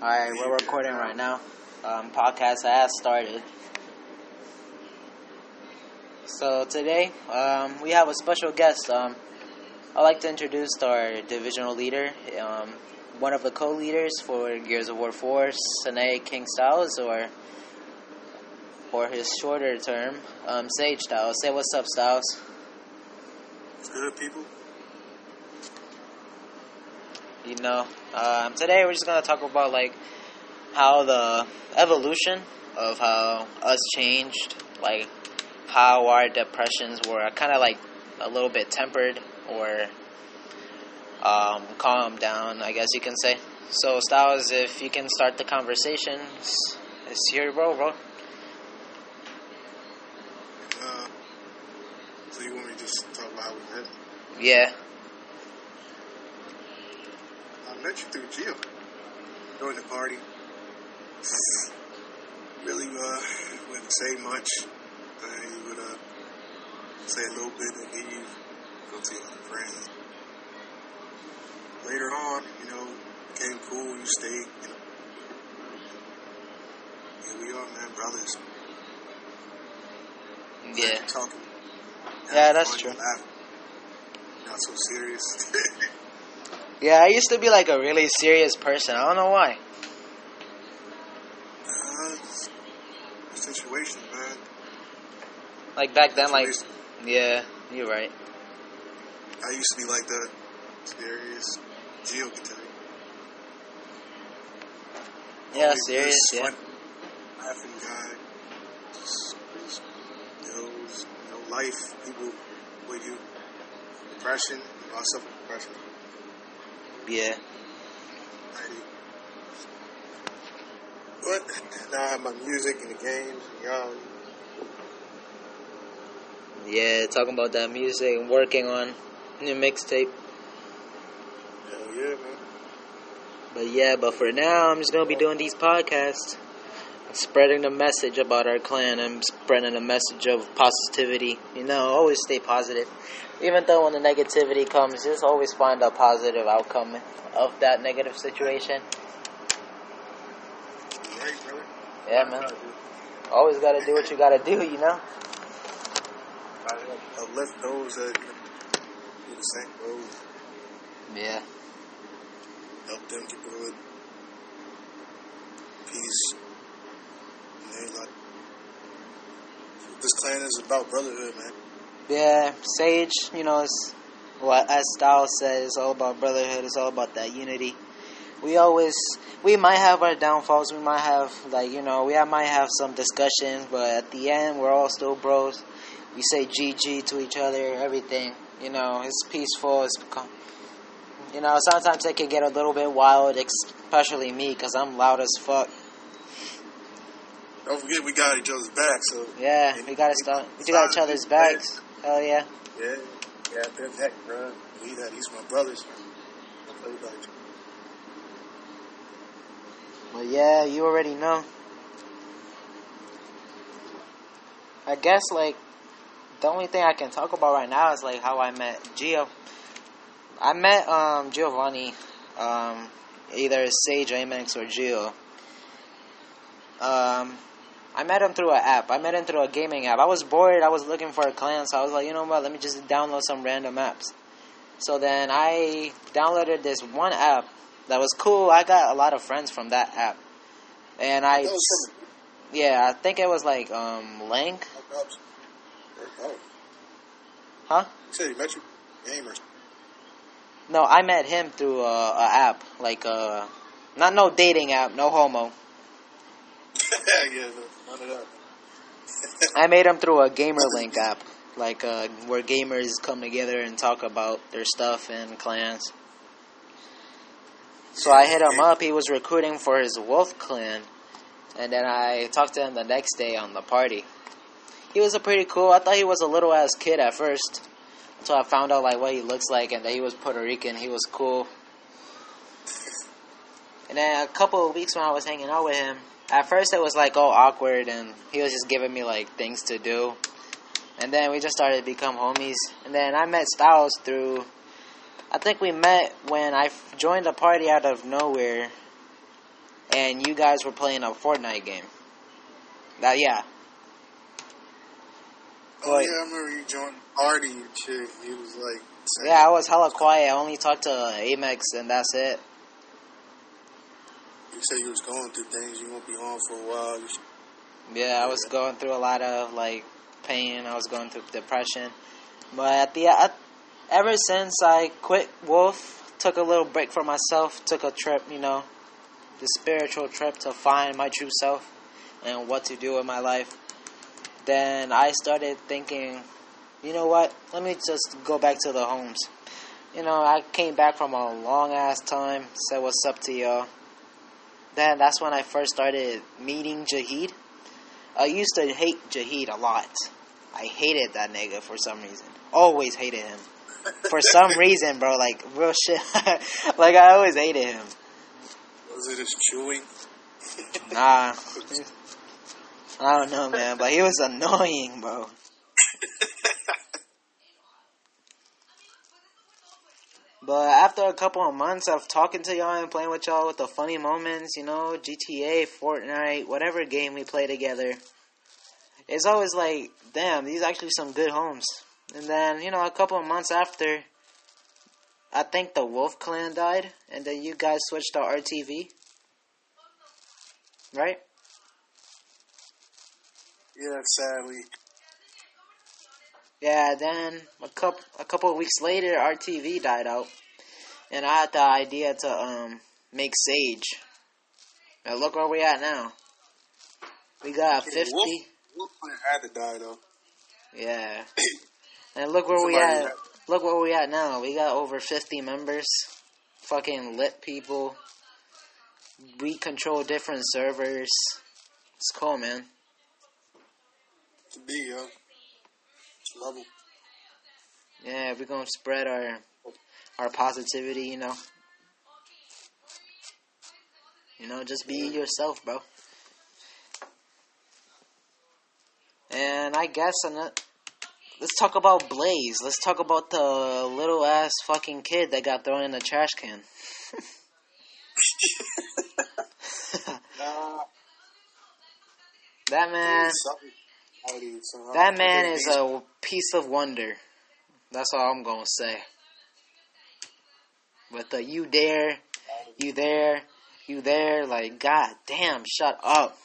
Alright, we're recording right now. Um, podcast has started. So today, um, we have a special guest. Um, I'd like to introduce our divisional leader, um, one of the co-leaders for Gears of War 4, Sine King Styles, or or his shorter term, um, Sage Styles. Say what's up, Styles. It's good, people. You know, um, today we're just gonna talk about like how the evolution of how us changed, like how our depressions were kind of like a little bit tempered or um, calmed down, I guess you can say. So, Styles, if you can start the conversation, it's, it's your role, bro. Uh, so you want me to just talk about how we met? Yeah, met you through Gio. During the party. Really, uh, wouldn't say much. You would, uh, say a little bit and leave. Go to your other friends. Later on, you know, became cool. You stayed, you know. Here we are, man, brothers. yeah, Talking. Yeah, that's true. laughing. Not so serious. yeah. I used to be like a really serious person. I don't know why. Uh, situation, man. Like back then, like yeah, you're right. I used to be like that. Serious. Gio can tell you. Yeah, serious. Yeah. Laughing guy. Just, just, you know, it's, you know, life, people with you. Depression. You know, I suffer from depression. Yeah. But now I have my music and the games. And y'all, Yeah, talking about that music and working on new mixtape. hell yeah, man. But yeah, but for now, I'm just gonna be doing these podcasts, spreading the message about our clan and spreading the message of positivity. You know, always stay positive. Even though when the negativity comes, just always find a positive outcome of that negative situation. Right. Yeah, man. Always gotta do what you gotta do, you know? I uplift those that do the same road. Yeah. help them get through it. Peace. And they like this clan is about brotherhood, man. Yeah, Sage, you know, what as Styles said, it's all about brotherhood, it's all about that unity. We always we might have our downfalls, we might have like, you know, we might have some discussions, but at the end we're all still bros. We say GG to each other, everything. You know, it's peaceful, it's become you know, sometimes it can get a little bit wild, especially me, because I'm loud as fuck. Don't forget we got each other's back, so Yeah, we gotta start. We got each other's backs. Hell yeah. yeah, yeah, their back, bro. He that these my brothers. Don't play about you. But yeah, you already know. I guess like the only thing I can talk about right now is like how I met Gio. I met um Giovanni, um, either Sage Amex or Gio. Um, I met him through an app. I met him through a gaming app. I was bored. I was looking for a clan, so I was like, you know what? Let me just download some random apps. So then I downloaded this one app that was cool. I got a lot of friends from that app, and I That was from yeah, I think it was like um Link, huh? you said he met you gamers. No, I met him through a, a app like uh not no dating app, no homo. yeah, none of that. I made him through a gamer link app, like uh, where gamers come together and talk about their stuff and clans. So I hit him up. He was recruiting for his Wolf clan, and then I talked to him the next day on the party. He was a pretty cool. I thought he was a little ass kid at first, until I found out like what he looks like and that he was Puerto Rican. He was cool. And then a couple of weeks when I was hanging out with him, at first it was like all awkward and he was just giving me like things to do. And then we just started to become homies. And then I met Styles through. I think we met when I joined a party out of nowhere. and you guys were playing a Fortnite game. That yeah. Oh Like- yeah, I remember you joined party and shit. He was like, saying, Yeah, I was hella quiet. I only talked to Amex, and that's it. You said you was going through things. You won't be on for a while. Yeah, I was going through a lot of like pain. I was going through depression, but at the at, ever since I quit Wolf, took a little break for myself, took a trip, you know, the spiritual trip to find my true self and what to do with my life. Then I started thinking, you know what? Let me just go back to the homes. You know, I came back from a long ass time. Said what's up to y'all. Then that's when I first started meeting Jahid. I used to hate Jahid a lot. I hated that nigga for some reason. Always hated him. For some reason, bro. Like, real shit. like, I always hated him. was it his chewing? Nah. I don't know, man. But he was annoying, bro. But after a couple of months of talking to y'all and playing with y'all with the funny moments, you know, GTA, Fortnite, whatever game we play together, it's always like, damn, these actually some good homes. And then, you know, a couple of months after, I think the Wolf Clan died, and then you guys switched to RTV. Right? Yeah, sadly. Yeah, then a couple a couple of weeks later, RTV died out, and I had the idea to um make Sage. And look where we at now. We got Yeah, fifty. Wolf, Wolf had to die though. Yeah, and look where we Somebody at. had- Look where we at now. We got over fifty members. Fucking lit people. We control different servers. It's cool, man. To be, yo. Level. Yeah, we're gonna spread our our positivity, you know. You know, just be yourself, bro. And I guess I'm not. Uh, let's talk about Blaze. Let's talk about the little ass fucking kid that got thrown in the trash can. Nah, That man, something. Howdy, somehow. that man is a piece of wonder. That's all I'm gonna say. But the you there, you there, you there, like god damn, shut up.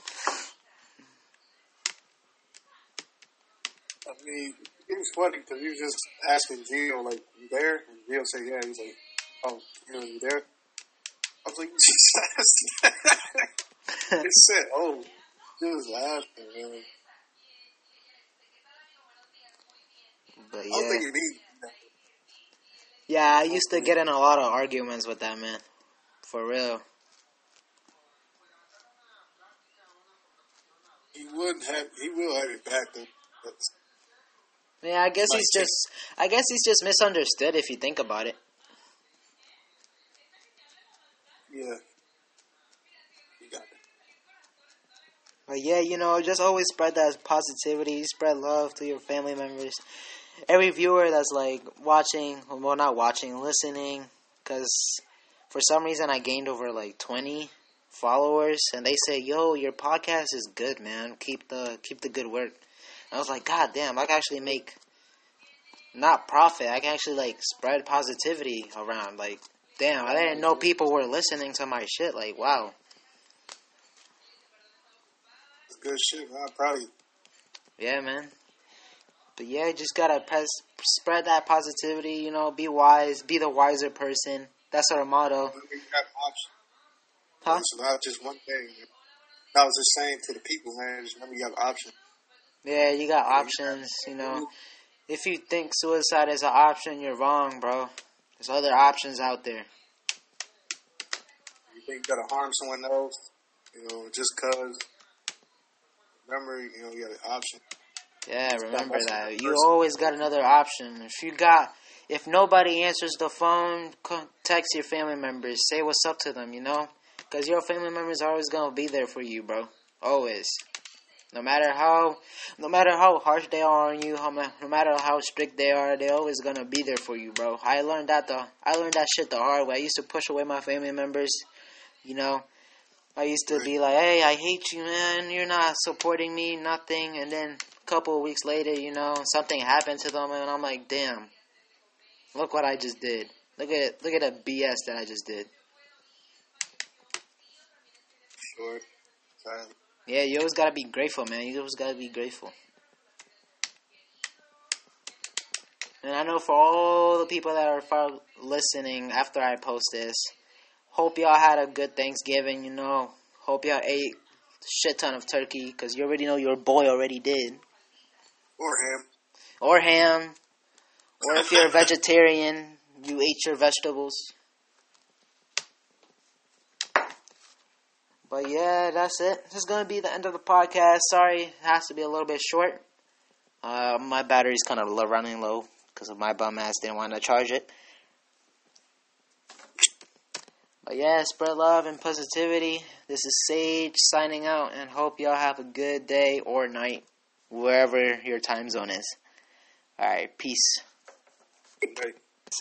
I mean, it was funny because he was just asking Gio, like, you there? And Gio said, yeah. He's like, oh, you know, you there? I was like, Jesus. he said, oh, just laughing, man. But I yeah, think you need that. yeah, I used to get in a lot of arguments with that man, for real. He wouldn't have, he will have it back, though. Yeah, I guess he's just, I guess he's just misunderstood if you think about it. yeah. You got it. But yeah, you know, just always spread that positivity, spread love to your family members. Every viewer that's like watching, well, not watching, listening, because for some reason I gained over like 20 followers, and they say, "Yo, your podcast is good, man. Keep the keep the good work." And I was like, "God damn, I can actually make not profit. I can actually like spread positivity around. Like, damn, I didn't know people were listening to my shit. Like, wow." It's good shit, man. I'm proud of you. Yeah, man. But yeah, just gotta press, spread that positivity. You know, be wise, be the wiser person. That's our motto, Remember, you got options. huh? It's not just one thing. I was just saying to the people, man, just remember you have options. Yeah, you got options. You know, if you think suicide is an option, you're wrong, bro. There's other options out there. You think you gotta harm someone else, you know, just cause. Remember, you know, you got an option. Yeah, remember that. You always got another option. If you got, if nobody answers the phone, text your family members. Say what's up to them. You know, because your family members are always gonna be there for you, bro. Always. No matter how, no matter how harsh they are on you, how, no matter how strict they are, they're always gonna be there for you, bro. I learned that the, I learned that shit the hard way. I used to push away my family members, you know, I used to be like, "Hey, I hate you, man. You're not supporting me, nothing." And then a couple of weeks later, you know, something happened to them, and I'm like, "Damn, look what I just did. Look at look at the BS that I just did." Sure. Yeah, you always gotta be grateful, man. You always gotta be grateful. And I know for all the people that are listening after I post this, hope y'all had a good Thanksgiving. You know, hope y'all ate shit ton of turkey because you already know your boy already did, Or ham. or ham, or if you're a vegetarian, you ate your vegetables. But yeah, that's it. This is gonna be the end of the podcast. Sorry, it has to be a little bit short. Uh, my battery's kind of low, running low because of my bum ass didn't want to charge it. But yeah, spread love and positivity. This is Sage signing out, and hope y'all have a good day or night, wherever your time zone is. All right, peace. Good night.